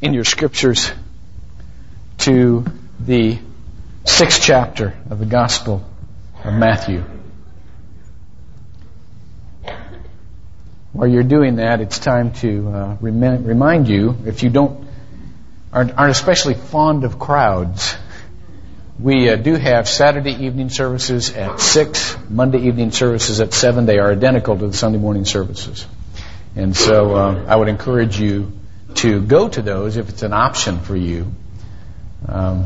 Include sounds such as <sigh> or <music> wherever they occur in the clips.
in your scriptures to the sixth chapter of the Gospel of Matthew. While you're doing that, it's time to uh, remi- remind you, if you don't aren't, aren't especially fond of crowds, we uh, do have Saturday evening services at six, Monday evening services at seven. They are identical to the Sunday morning services, and so uh, I would encourage you to go to those if it's an option for you. Um,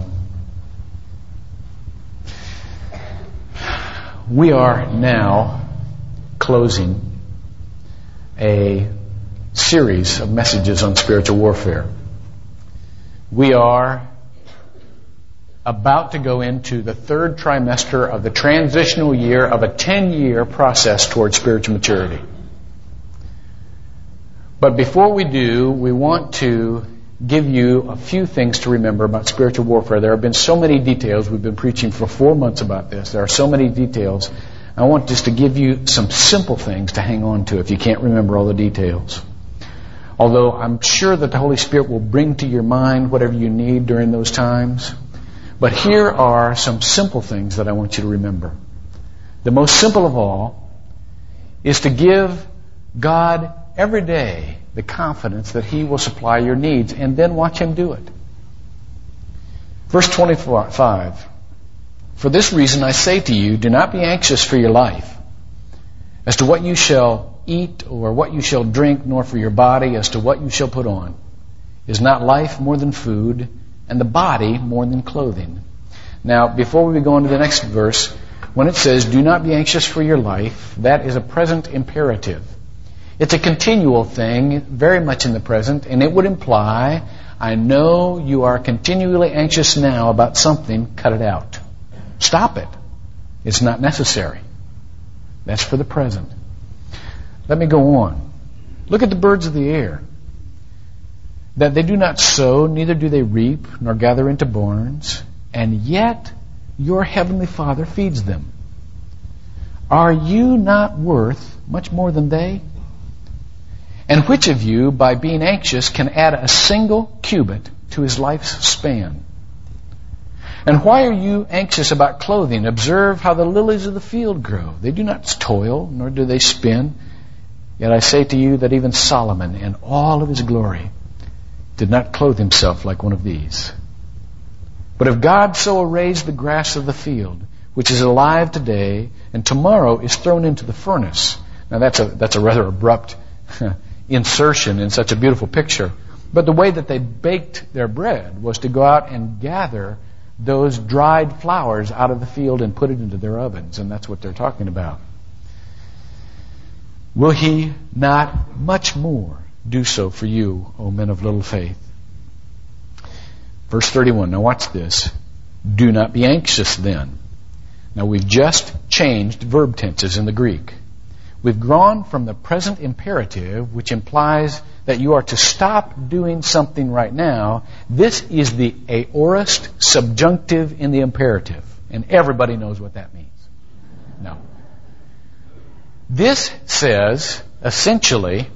we are now closing a series of messages on spiritual warfare. We are about to go into the third trimester of the transitional year of a 10 year process towards spiritual maturity. But before we do, we want to give you a few things to remember about spiritual warfare. There have been so many details. We've been preaching for four months about this. There are so many details. I want just to give you some simple things to hang on to if you can't remember all the details. Although I'm sure that the Holy Spirit will bring to your mind whatever you need during those times. But here are some simple things that I want you to remember. The most simple of all is to give God every day the confidence that He will supply your needs and then watch Him do it. Verse 25. For this reason I say to you, do not be anxious for your life as to what you shall eat or what you shall drink, nor for your body as to what you shall put on. Is not life more than food, and the body more than clothing? Now, before we go on to the next verse, when it says, do not be anxious for your life, that is a present imperative. It's a continual thing, very much in the present, and it would imply, I know you are continually anxious now about something, cut it out. Stop it. It's not necessary. That's for the present. Let me go on. Look at the birds of the air. That they do not sow, neither do they reap, nor gather into barns, and yet your heavenly Father feeds them. Are you not worth much more than they? And which of you, by being anxious, can add a single cubit to his life's span? And why are you anxious about clothing? Observe how the lilies of the field grow. They do not toil, nor do they spin. Yet I say to you that even Solomon, in all of his glory, did not clothe himself like one of these. But if God so arrays the grass of the field, which is alive today, and tomorrow is thrown into the furnace. Now that's a, that's a rather abrupt <laughs> insertion in such a beautiful picture. But the way that they baked their bread was to go out and gather those dried flowers out of the field and put it into their ovens, and that's what they're talking about. Will he not much more do so for you, O men of little faith? Verse 31. Now watch this. Do not be anxious then. Now we've just changed verb tenses in the Greek. We've gone from the present imperative, which implies that you are to stop doing something right now. This is the aorist subjunctive in the imperative. And everybody knows what that means. No. This says, essentially,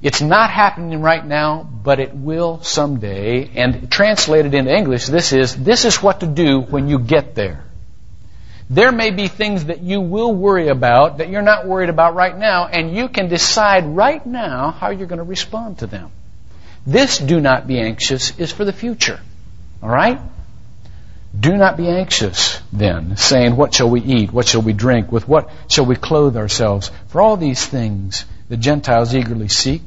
it's not happening right now, but it will someday. And translated into English, this is, this is what to do when you get there. There may be things that you will worry about that you're not worried about right now, and you can decide right now how you're going to respond to them. This do not be anxious is for the future. Alright? Do not be anxious then, saying, What shall we eat? What shall we drink? With what shall we clothe ourselves? For all these things the Gentiles eagerly seek.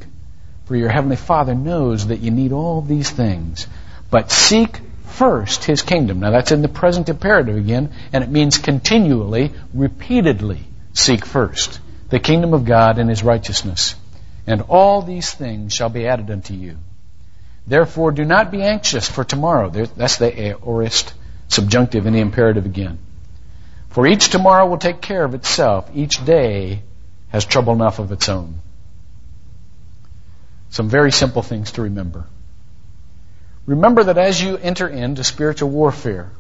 For your heavenly Father knows that you need all these things. But seek first his kingdom. Now that's in the present imperative again, and it means continually, repeatedly seek first the kingdom of God and his righteousness. And all these things shall be added unto you. Therefore, do not be anxious for tomorrow. That's the aorist subjunctive in the imperative again. For each tomorrow will take care of itself. Each day has trouble enough of its own. Some very simple things to remember. Remember that as you enter into spiritual warfare,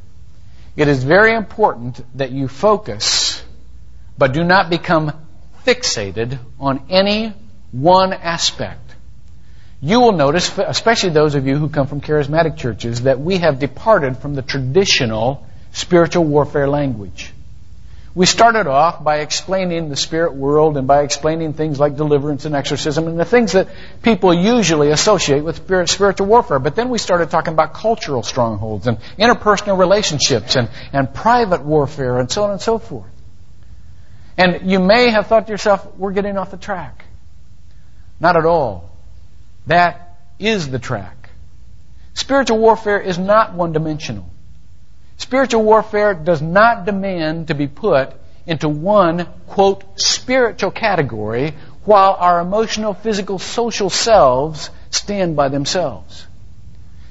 it is very important that you focus, but do not become fixated on any one aspect. you will notice, especially those of you who come from charismatic churches, that we have departed from the traditional spiritual warfare language. We started off by explaining the spirit world and by explaining things like deliverance and exorcism and the things that people usually associate with spirit, spiritual warfare. But then we started talking about cultural strongholds and interpersonal relationships and, and private warfare and so on and so forth. And you may have thought to yourself, we're getting off the track. Not at all. That is the track. Spiritual warfare is not one dimensional. Spiritual warfare does not demand to be put into one, quote, spiritual category while our emotional, physical, social selves stand by themselves.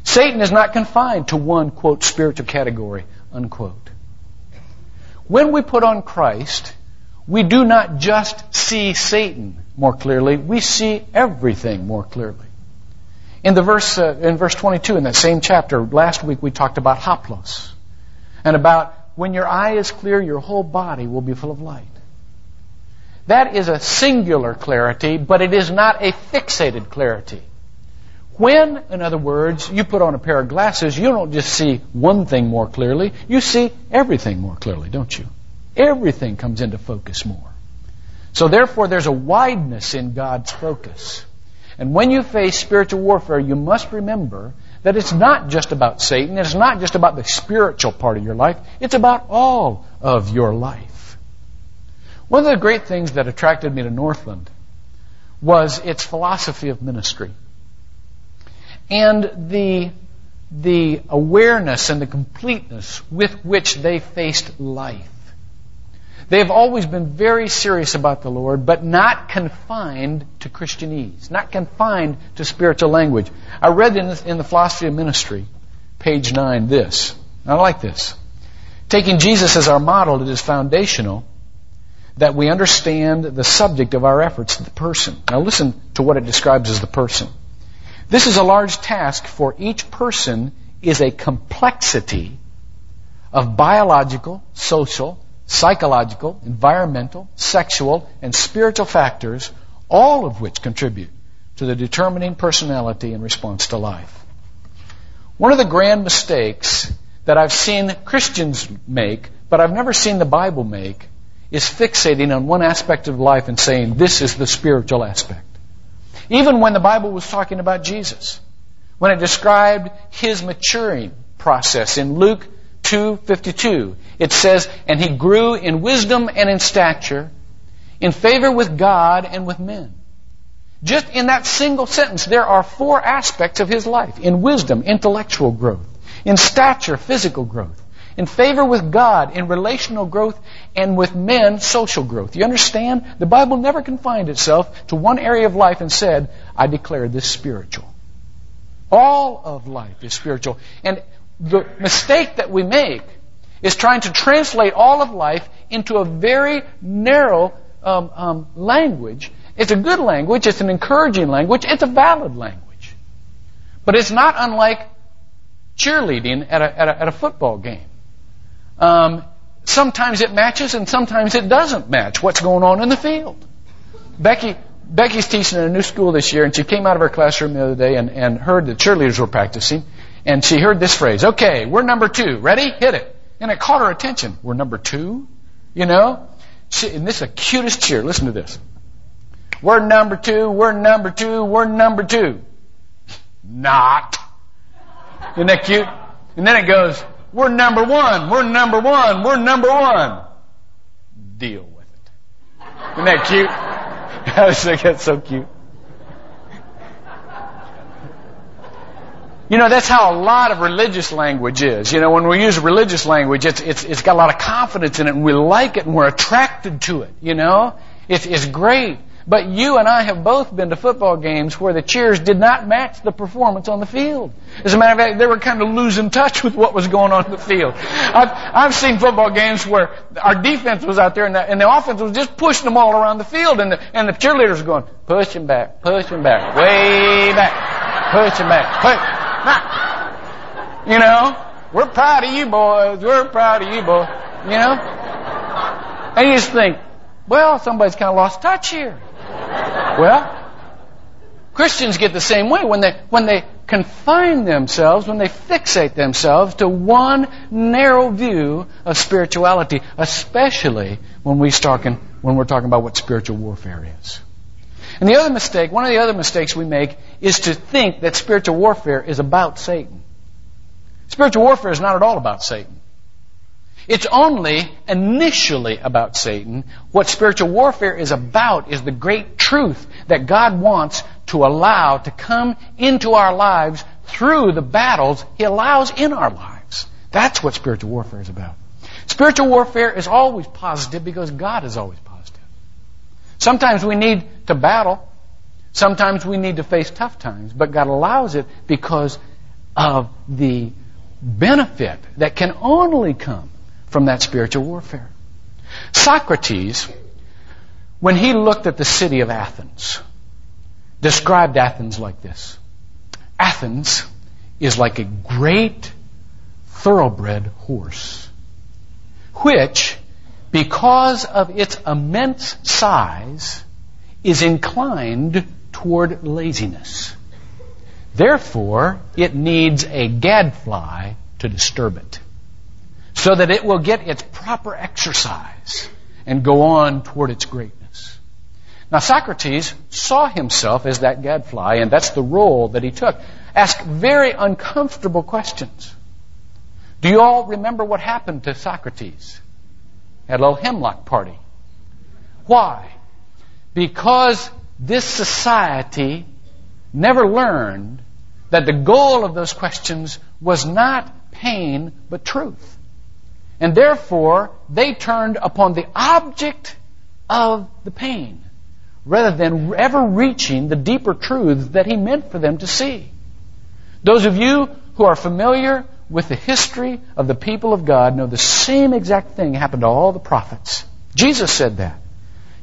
Satan is not confined to one, quote, spiritual category, unquote. When we put on Christ, we do not just see Satan more clearly, we see everything more clearly. In the verse, uh, in verse 22 in that same chapter, last week we talked about hoplos and about when your eye is clear, your whole body will be full of light. That is a singular clarity, but it is not a fixated clarity. When, in other words, you put on a pair of glasses, you don't just see one thing more clearly, you see everything more clearly, don't you? Everything comes into focus more. So therefore, there's a wideness in God's focus. And when you face spiritual warfare, you must remember that it's not just about Satan, it's not just about the spiritual part of your life, it's about all of your life. One of the great things that attracted me to Northland was its philosophy of ministry. And the, the awareness and the completeness with which they faced life. They have always been very serious about the Lord, but not confined to Christianese, not confined to spiritual language. I read in the, in the Philosophy of Ministry, page 9, this. I like this. Taking Jesus as our model, it is foundational that we understand the subject of our efforts, the person. Now listen to what it describes as the person. This is a large task for each person is a complexity of biological, social, psychological, environmental, sexual, and spiritual factors, all of which contribute to the determining personality and response to life. One of the grand mistakes that I've seen Christians make, but I've never seen the Bible make, is fixating on one aspect of life and saying, this is the spiritual aspect. Even when the Bible was talking about Jesus, when it described his maturing process in Luke 2:52. It says, "And he grew in wisdom and in stature, in favor with God and with men." Just in that single sentence, there are four aspects of his life. In wisdom, intellectual growth. In stature, physical growth. In favor with God, in relational growth, and with men, social growth. You understand? The Bible never confined itself to one area of life and said, I declare this spiritual. All of life is spiritual. And the mistake that we make is trying to translate all of life into a very narrow um, um, language. It's a good language, it's an encouraging language, it's a valid language. But it's not unlike cheerleading at a, at a, at a football game. Um, sometimes it matches and sometimes it doesn't match what's going on in the field. Becky, Becky's teaching in a new school this year, and she came out of her classroom the other day and, and heard the cheerleaders were practicing and she heard this phrase, okay, we're number two. Ready? Hit it. And it caught her attention. We're number two? You know? She, and this is the cutest cheer. Listen to this. We're number two, we're number two, we're number two. Not. Isn't that cute? And then it goes, we're number one, we're number one, we're number one. Deal with it. Isn't that cute? <laughs> I think that's so cute. You know, that's how a lot of religious language is. You know, when we use religious language, it's, it's, it's got a lot of confidence in it and we like it and we're attracted to it, you know? It's, it's great. But you and I have both been to football games where the cheers did not match the performance on the field. As a matter of fact, they were kind of losing touch with what was going on in the field. I've, I've seen football games where our defense was out there and the, and the offense was just pushing them all around the field and the, and the cheerleaders were going, push him back, push him back, way back, push him back, push. <laughs> You know, we're proud of you boys. We're proud of you boys. You know? And you just think, well, somebody's kind of lost touch here. Well, Christians get the same way when they, when they confine themselves, when they fixate themselves to one narrow view of spirituality, especially when, we talking, when we're talking about what spiritual warfare is. And the other mistake, one of the other mistakes we make is to think that spiritual warfare is about Satan. Spiritual warfare is not at all about Satan. It's only initially about Satan. What spiritual warfare is about is the great truth that God wants to allow to come into our lives through the battles He allows in our lives. That's what spiritual warfare is about. Spiritual warfare is always positive because God is always positive. Sometimes we need to battle. Sometimes we need to face tough times, but God allows it because of the benefit that can only come from that spiritual warfare. Socrates, when he looked at the city of Athens, described Athens like this Athens is like a great thoroughbred horse, which, because of its immense size, is inclined toward laziness. Therefore, it needs a gadfly to disturb it so that it will get its proper exercise and go on toward its greatness. Now, Socrates saw himself as that gadfly, and that's the role that he took. Ask very uncomfortable questions. Do you all remember what happened to Socrates? At a little hemlock party. Why? Because this society never learned that the goal of those questions was not pain, but truth. And therefore, they turned upon the object of the pain rather than ever reaching the deeper truths that he meant for them to see. Those of you who are familiar with the history of the people of God know the same exact thing happened to all the prophets. Jesus said that.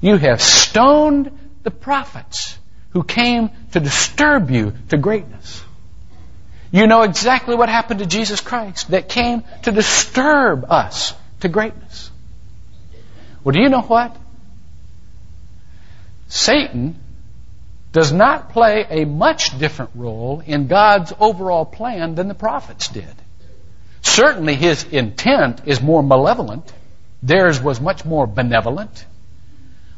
You have stoned the prophets who came to disturb you to greatness. You know exactly what happened to Jesus Christ that came to disturb us to greatness. Well, do you know what? Satan does not play a much different role in God's overall plan than the prophets did. Certainly his intent is more malevolent. Theirs was much more benevolent.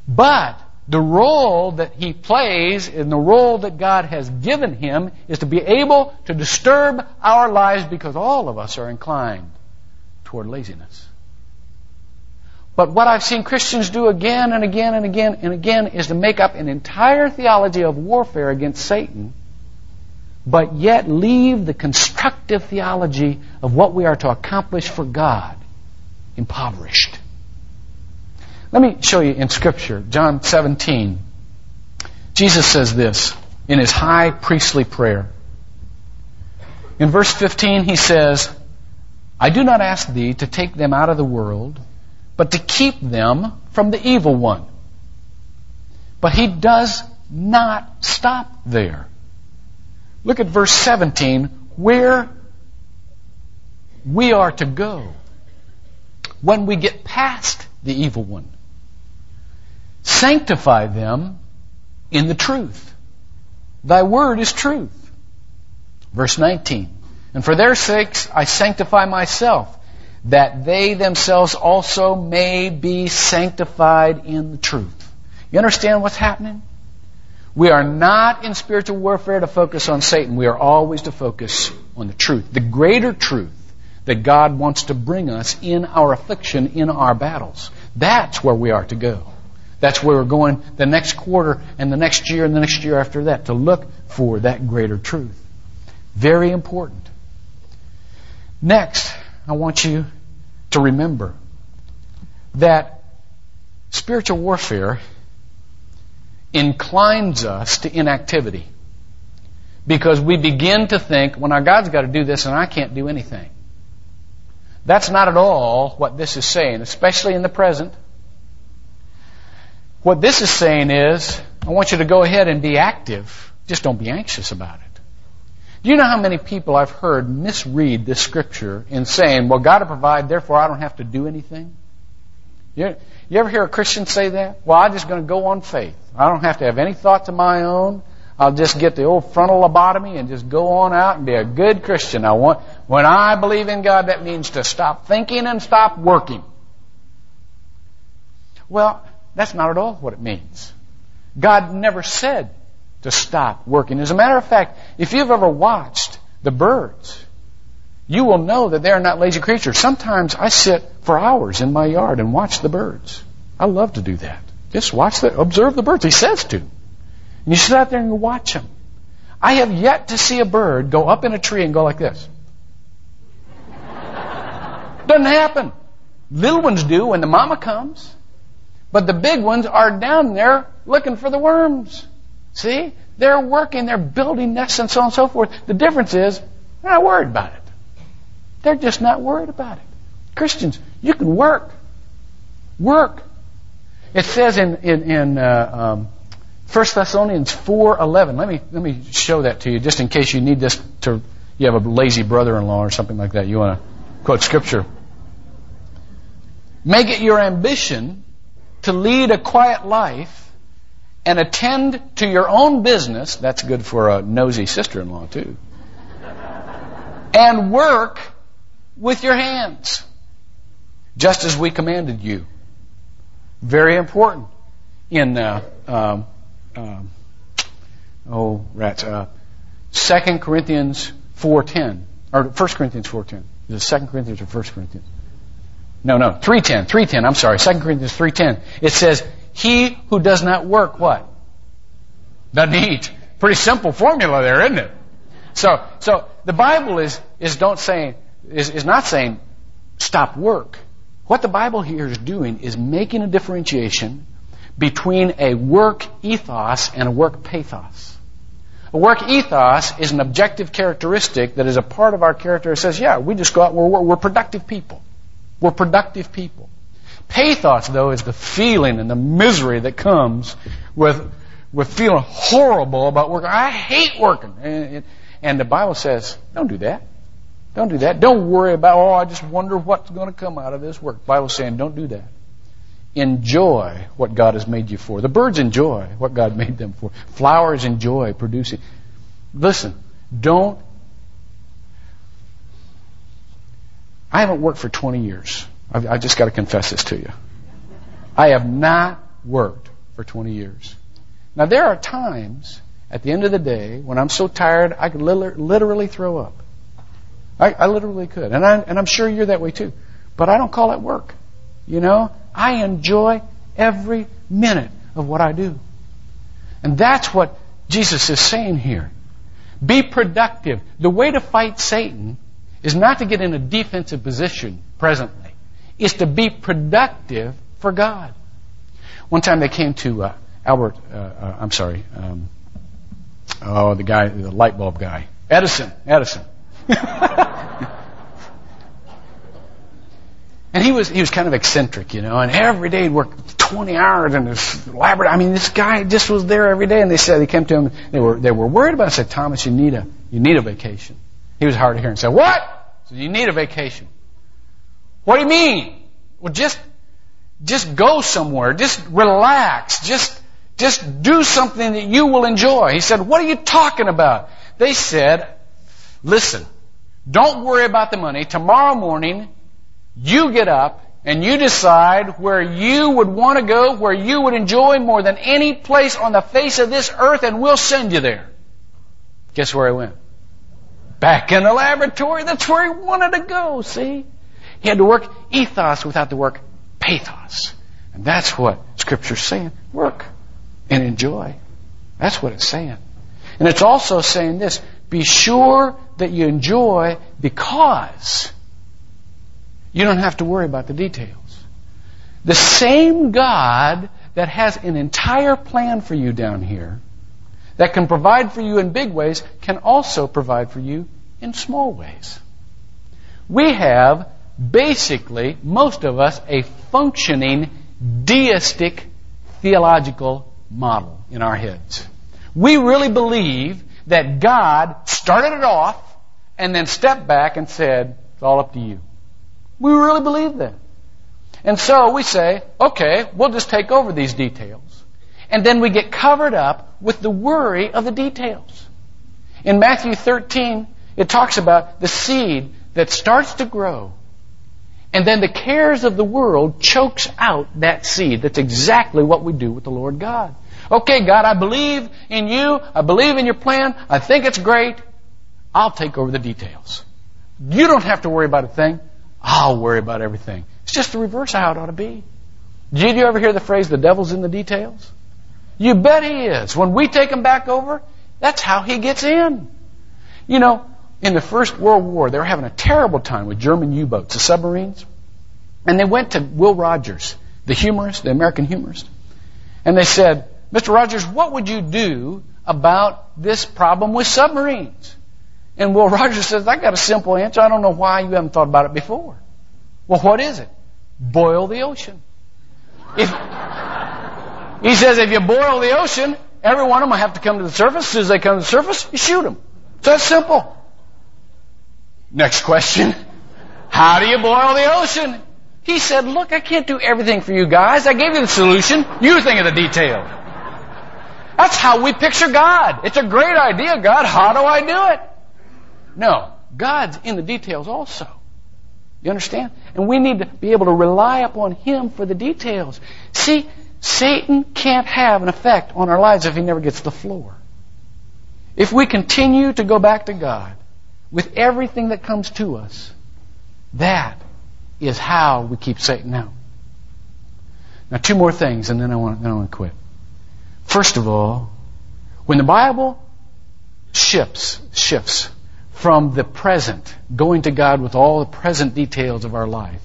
But the role that he plays and the role that God has given him is to be able to disturb our lives because all of us are inclined toward laziness. But what I've seen Christians do again and again and again and again is to make up an entire theology of warfare against Satan, but yet leave the theology of what we are to accomplish for God impoverished. Let me show you in Scripture, John 17. Jesus says this in his high priestly prayer. In verse 15, he says, I do not ask thee to take them out of the world, but to keep them from the evil one. But he does not stop there. Look at verse 17, where we are to go when we get past the evil one. Sanctify them in the truth. Thy word is truth. Verse 19. And for their sakes I sanctify myself, that they themselves also may be sanctified in the truth. You understand what's happening? We are not in spiritual warfare to focus on Satan. We are always to focus on the truth, the greater truth that God wants to bring us in our affliction, in our battles. That's where we are to go. That's where we're going the next quarter and the next year and the next year after that to look for that greater truth. Very important. Next, I want you to remember that spiritual warfare inclines us to inactivity because we begin to think, well, now God's got to do this and I can't do anything. That's not at all what this is saying, especially in the present. What this is saying is, I want you to go ahead and be active. Just don't be anxious about it. Do you know how many people I've heard misread this scripture in saying, well, God will provide, therefore I don't have to do anything? You, you ever hear a Christian say that? Well, I'm just going to go on faith. I don't have to have any thoughts of my own. I'll just get the old frontal lobotomy and just go on out and be a good Christian. I want, when I believe in God, that means to stop thinking and stop working. Well, that's not at all what it means. God never said to stop working. As a matter of fact, if you've ever watched the birds, you will know that they are not lazy creatures. Sometimes I sit for hours in my yard and watch the birds. I love to do that. Just watch the, observe the birds. He says to. You sit out there and you watch them. I have yet to see a bird go up in a tree and go like this. <laughs> Doesn't happen. Little ones do when the mama comes. But the big ones are down there looking for the worms. See? They're working, they're building nests and so on and so forth. The difference is, they're not worried about it. They're just not worried about it. Christians, you can work. Work. It says in, in, in uh, um, 1 Thessalonians 4.11. Let me, let me show that to you just in case you need this to, you have a lazy brother-in-law or something like that. You want to quote scripture. Make it your ambition to lead a quiet life and attend to your own business. That's good for a nosy sister-in-law too. and work with your hands, just as we commanded you. Very important in uh, um, um, oh rats. Uh, 2 Corinthians 4.10 or 1 Corinthians 4.10. Is it 2 Corinthians or 1 Corinthians? No, no, 3.10. 3.10, I'm sorry. 2 Corinthians 3.10. It says, He who does not work, what? Doesn't eat. Pretty simple formula there, isn't it? So, so the Bible is, is don't say, is, is not saying stop work. What the Bible here is doing is making a differentiation between a work ethos and a work pathos. A work ethos is an objective characteristic that is a part of our character that says, yeah, we just go out, we're, we're productive people. We're productive people. Pathos, though, is the feeling and the misery that comes with, with feeling horrible about working. I hate working. And, and the Bible says, don't do that. Don't do that. Don't worry about, oh, I just wonder what's going to come out of this work. The Bible's saying, don't do that. Enjoy what God has made you for. The birds enjoy what God <laughs> made them for. Flowers enjoy producing. Listen, don't I haven't worked for 20 years. I've, I just got to confess this to you. I have not worked for 20 years. Now, there are times at the end of the day when I'm so tired I could literally throw up. I, I literally could. And, I, and I'm sure you're that way too. But I don't call it work. You know, I enjoy every minute of what I do. And that's what Jesus is saying here. Be productive. The way to fight Satan is not to get in a defensive position presently. It's to be productive for God. One time they came to uh, Albert, uh, uh, I'm sorry, um, oh, the guy, the light bulb guy, Edison, Edison. <laughs> and he was he was kind of eccentric, you know, and every day he'd work 20 hours in this laboratory. I mean, this guy just was there every day, and they said they came to him. They were they were worried about. It. I said, Thomas, you need a you need a vacation. He was hard of hearing. Said, what? So you need a vacation. What do you mean? Well, just, just go somewhere. Just relax. Just, just do something that you will enjoy. He said, what are you talking about? They said, listen, don't worry about the money. Tomorrow morning, you get up and you decide where you would want to go, where you would enjoy more than any place on the face of this earth, and we'll send you there. Guess where I went? Back in the laboratory, that's where he wanted to go, see? He had to work ethos without the work pathos. And that's what Scripture's saying. Work and enjoy. That's what it's saying. And it's also saying this be sure that you enjoy because you don't have to worry about the details. The same God that has an entire plan for you down here that can provide for you in big ways can also provide for you in small ways. We have basically, most of us, a functioning deistic theological model in our heads. We really believe that God started it off and then stepped back and said, It's all up to you. We really believe that. And so we say, okay, we'll just take over these details. and then we get covered up with the worry of the details. In Matthew 13, it talks about the seed that starts to grow, and then the cares of the world chokes out that seed. That's exactly what we do with the Lord God. Okay, God, I believe in you. I believe in your plan. I think it's great. I'll take over the details. You don't have to worry about a thing. I'll worry about everything. It's just the reverse of how it ought to be. Did you ever hear the phrase, the devil's in the details? You bet he is. When we take him back over, that's how he gets in. You know, in the First World War, they were having a terrible time with German U-boats, the submarines. And they went to Will Rogers, the humorist, the American humorist. And they said, Mr. Rogers, what would you do about this problem with submarines? And Will Rogers says, I got a simple answer. I don't know why you haven't thought about it before. Well, what is it? Boil the ocean. If, he says if you boil the ocean, every one of them will have to come to the surface. As soon as they come to the surface, you shoot them. It's that simple. Next question. How do you boil the ocean? He said, look, I can't do everything for you guys. I gave you the solution. You think of the detail. That's how we picture God. It's a great idea, God. How do I do it? No, God's in the details also. You understand? And we need to be able to rely upon Him for the details. See, Satan can't have an effect on our lives if he never gets the floor. If we continue to go back to God with everything that comes to us, that is how we keep Satan out. Now, two more things, and then I want, then I want to quit. First of all, when the Bible shifts, shifts from the present, going to God with all the present details of our life,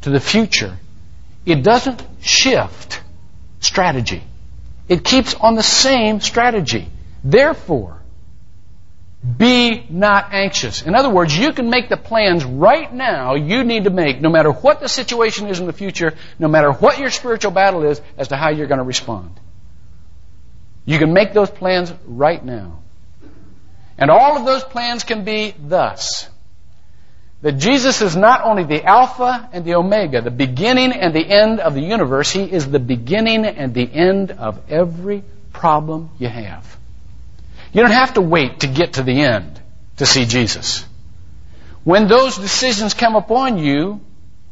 to the future, it doesn't shift strategy. It keeps on the same strategy. Therefore, be not anxious. In other words, you can make the plans right now you need to make, no matter what the situation is in the future, no matter what your spiritual battle is, as to how you're going to respond. You can make those plans right now. And all of those plans can be thus. That Jesus is not only the Alpha and the Omega, the beginning and the end of the universe, He is the beginning and the end of every problem you have. You don't have to wait to get to the end to see Jesus. When those decisions come upon you,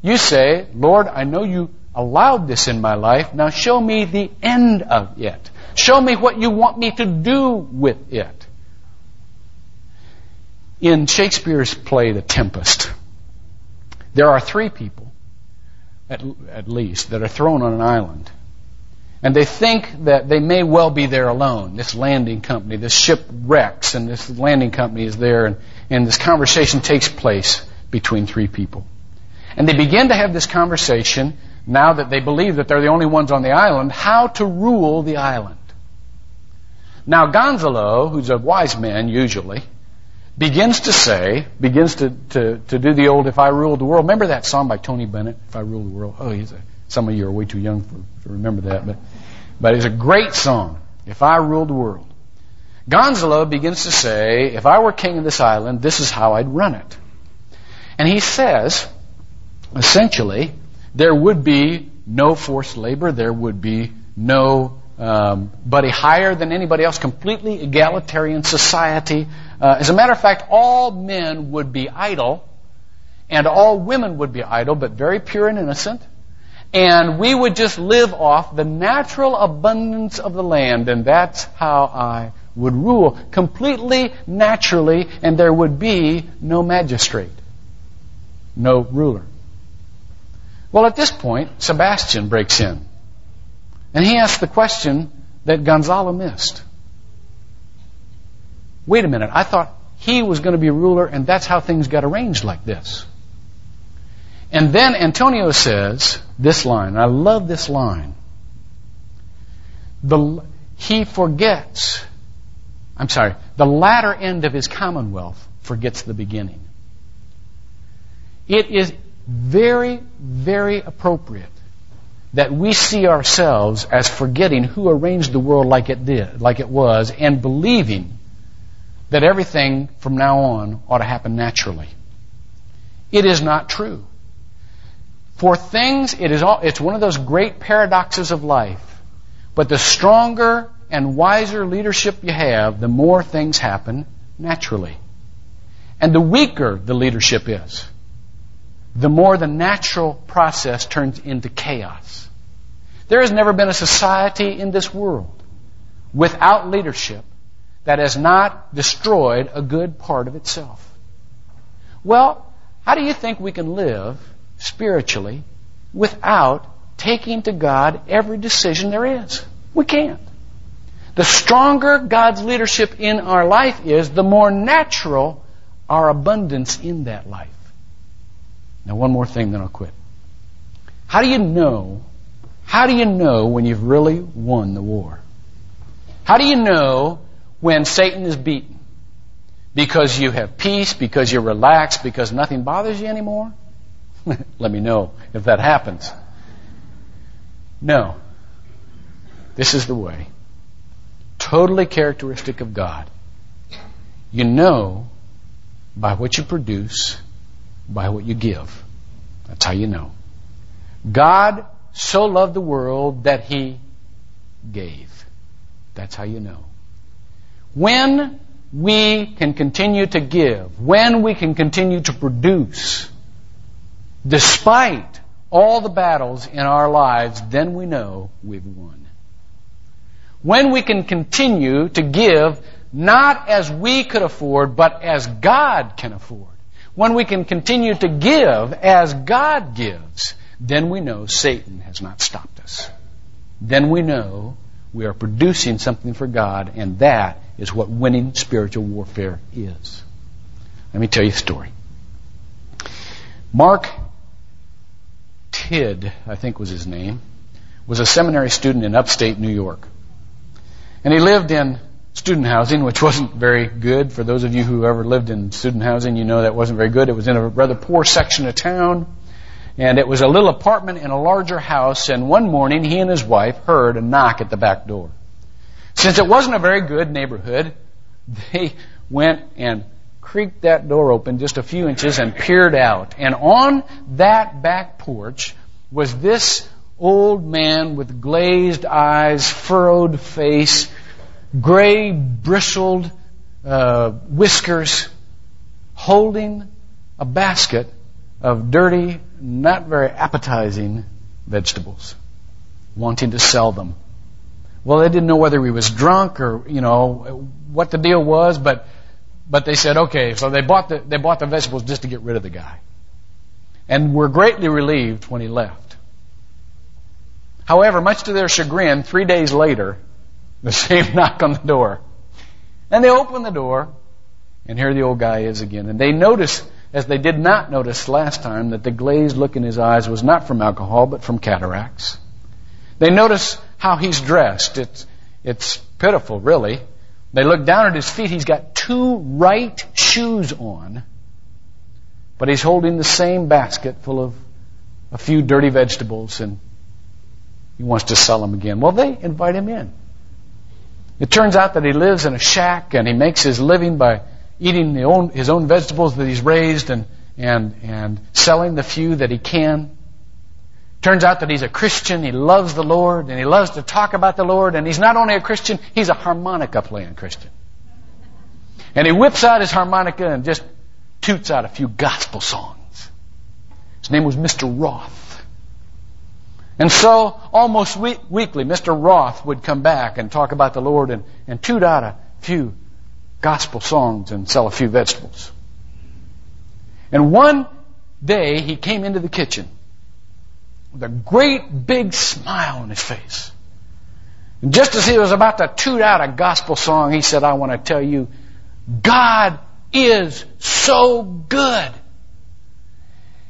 you say, Lord, I know you allowed this in my life. Now show me the end of it. Show me what you want me to do with it. In Shakespeare's play, The Tempest, there are three people, at, at least, that are thrown on an island. And they think that they may well be there alone. This landing company, this ship wrecks, and this landing company is there, and, and this conversation takes place between three people. And they begin to have this conversation, now that they believe that they're the only ones on the island, how to rule the island. Now, Gonzalo, who's a wise man usually, begins to say, begins to, to, to do the old If I Ruled the World. Remember that song by Tony Bennett, If I Ruled the World? Oh, he's a, some of you are way too young for, to remember that, but, but it's a great song. If I Ruled the World. Gonzalo begins to say, if I were king of this island, this is how I'd run it. And he says, essentially, there would be no forced labor, there would be no um, a higher than anybody else, completely egalitarian society. Uh, as a matter of fact, all men would be idle, and all women would be idle, but very pure and innocent. And we would just live off the natural abundance of the land, and that's how I would rule completely naturally, and there would be no magistrate, no ruler. Well, at this point, Sebastian breaks in. And he asked the question that Gonzalo missed. Wait a minute, I thought he was going to be ruler and that's how things got arranged like this. And then Antonio says this line, I love this line. The, he forgets, I'm sorry, the latter end of his commonwealth forgets the beginning. It is very, very appropriate that we see ourselves as forgetting who arranged the world like it did, like it was, and believing that everything from now on ought to happen naturally. It is not true. For things, it is all, it's one of those great paradoxes of life But the stronger and wiser leadership you have, the more things happen naturally. And the weaker the leadership is, the more the natural process turns into chaos. There has never been a society in this world without leadership that has not destroyed a good part of itself. Well, how do you think we can live spiritually without taking to God every decision there is? We can't. The stronger God's leadership in our life is, the more natural our abundance in that life. Now, one more thing, then I'll quit. How do you know? How do you know when you've really won the war? How do you know when Satan is beaten? Because you have peace, because you're relaxed, because nothing bothers you anymore? <laughs> Let me know if that happens. No. This is the way. Totally characteristic of God. You know by what you produce, by what you give. That's how you know. God so loved the world that he gave. That's how you know. When we can continue to give, when we can continue to produce, despite all the battles in our lives, then we know we've won. When we can continue to give not as we could afford, but as God can afford. When we can continue to give as God gives, then we know Satan has not stopped us. Then we know we are producing something for God, and that is what winning spiritual warfare is. Let me tell you a story. Mark Tidd, I think was his name, was a seminary student in upstate New York. And he lived in student housing, which wasn't very good. For those of you who ever lived in student housing, you know that wasn't very good. It was in a rather poor section of town. And it was a little apartment in a larger house. And one morning, he and his wife heard a knock at the back door. Since it wasn't a very good neighborhood, <laughs> they went and creaked that door open just a few inches and peered out. And on that back porch was this old man with glazed eyes, furrowed face, gray, bristled uh, whiskers, holding a basket of dirty, not very appetizing vegetables, wanting to sell them. Well, they didn't know whether he was drunk or, you know, what the deal was, but, but they said, okay, so they bought the, they bought the vegetables just to get rid of the guy. And were greatly relieved when he left. However, much to their chagrin, three days later, <laughs> the same knock on the door. And they open the door, and here the old guy is again. And they notice, as they did not notice last time, that the glazed look in his eyes was not from alcohol, but from cataracts. They notice how he's dressed. It's, it's pitiful, really. They look down at his feet. He's got two right shoes on, but he's holding the same basket full of a few dirty vegetables, and he wants to sell them again. Well, they invite him in. It turns out that he lives in a shack and he makes his living by eating own, his own vegetables that he's raised and, and, and selling the few that he can. Turns out that he's a Christian, he loves the Lord, and he loves to talk about the Lord, and he's not only a Christian, he's a harmonica playing Christian. And he whips out his harmonica and just toots out a few gospel songs. His name was Mr. Roth. And so, almost weekly, Mr. Roth would come back and talk about the Lord and, and toot out a few gospel songs and sell a few vegetables. And one day, he came into the kitchen with a great big smile on his face. And just as he was about to toot out a gospel song, he said, I want to tell you, God is so good.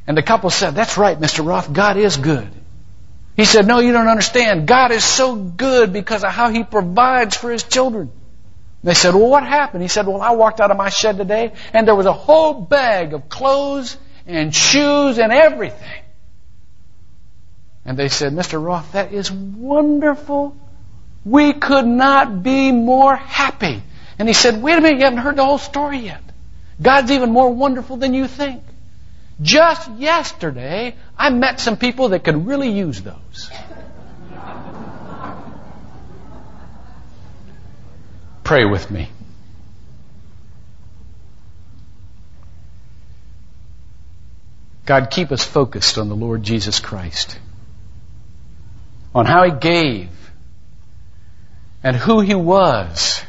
And the couple said, That's right, Mr. Roth, God is good. He said, No, you don't understand. God is so good because of how He provides for His children. They said, Well, what happened? He said, Well, I walked out of my shed today and there was a whole bag of clothes and shoes and everything. And they said, Mr. Roth, that is wonderful. We could not be more happy. And he said, Wait a minute, you haven't heard the whole story yet. God's even more wonderful than you think. Just yesterday, I met some people that could really use those. Pray with me. God, keep us focused on the Lord Jesus Christ, on how He gave, and who He was,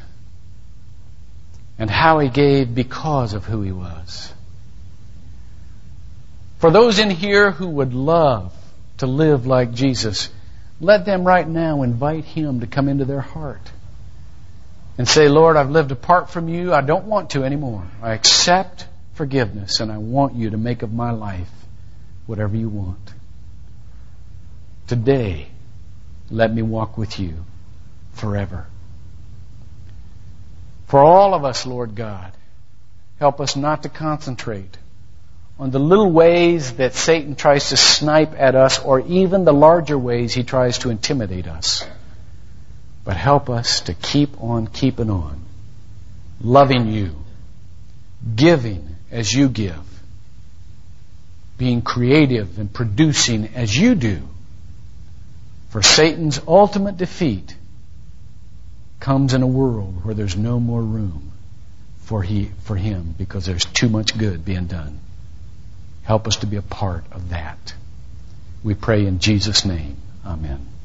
and how He gave because of who He was. For those in here who would love to live like Jesus, let them right now invite Him to come into their heart and say, Lord, I've lived apart from you. I don't want to anymore. I accept forgiveness and I want you to make of my life whatever you want. Today, let me walk with you forever. For all of us, Lord God, help us not to concentrate on the little ways that Satan tries to snipe at us or even the larger ways he tries to intimidate us. But help us to keep on keeping on, loving you, giving as you give, being creative and producing as you do. For Satan's ultimate defeat comes in a world where there's no more room for, he, for him because there's too much good being done. Help us to be a part of that. We pray in Jesus' name. Amen.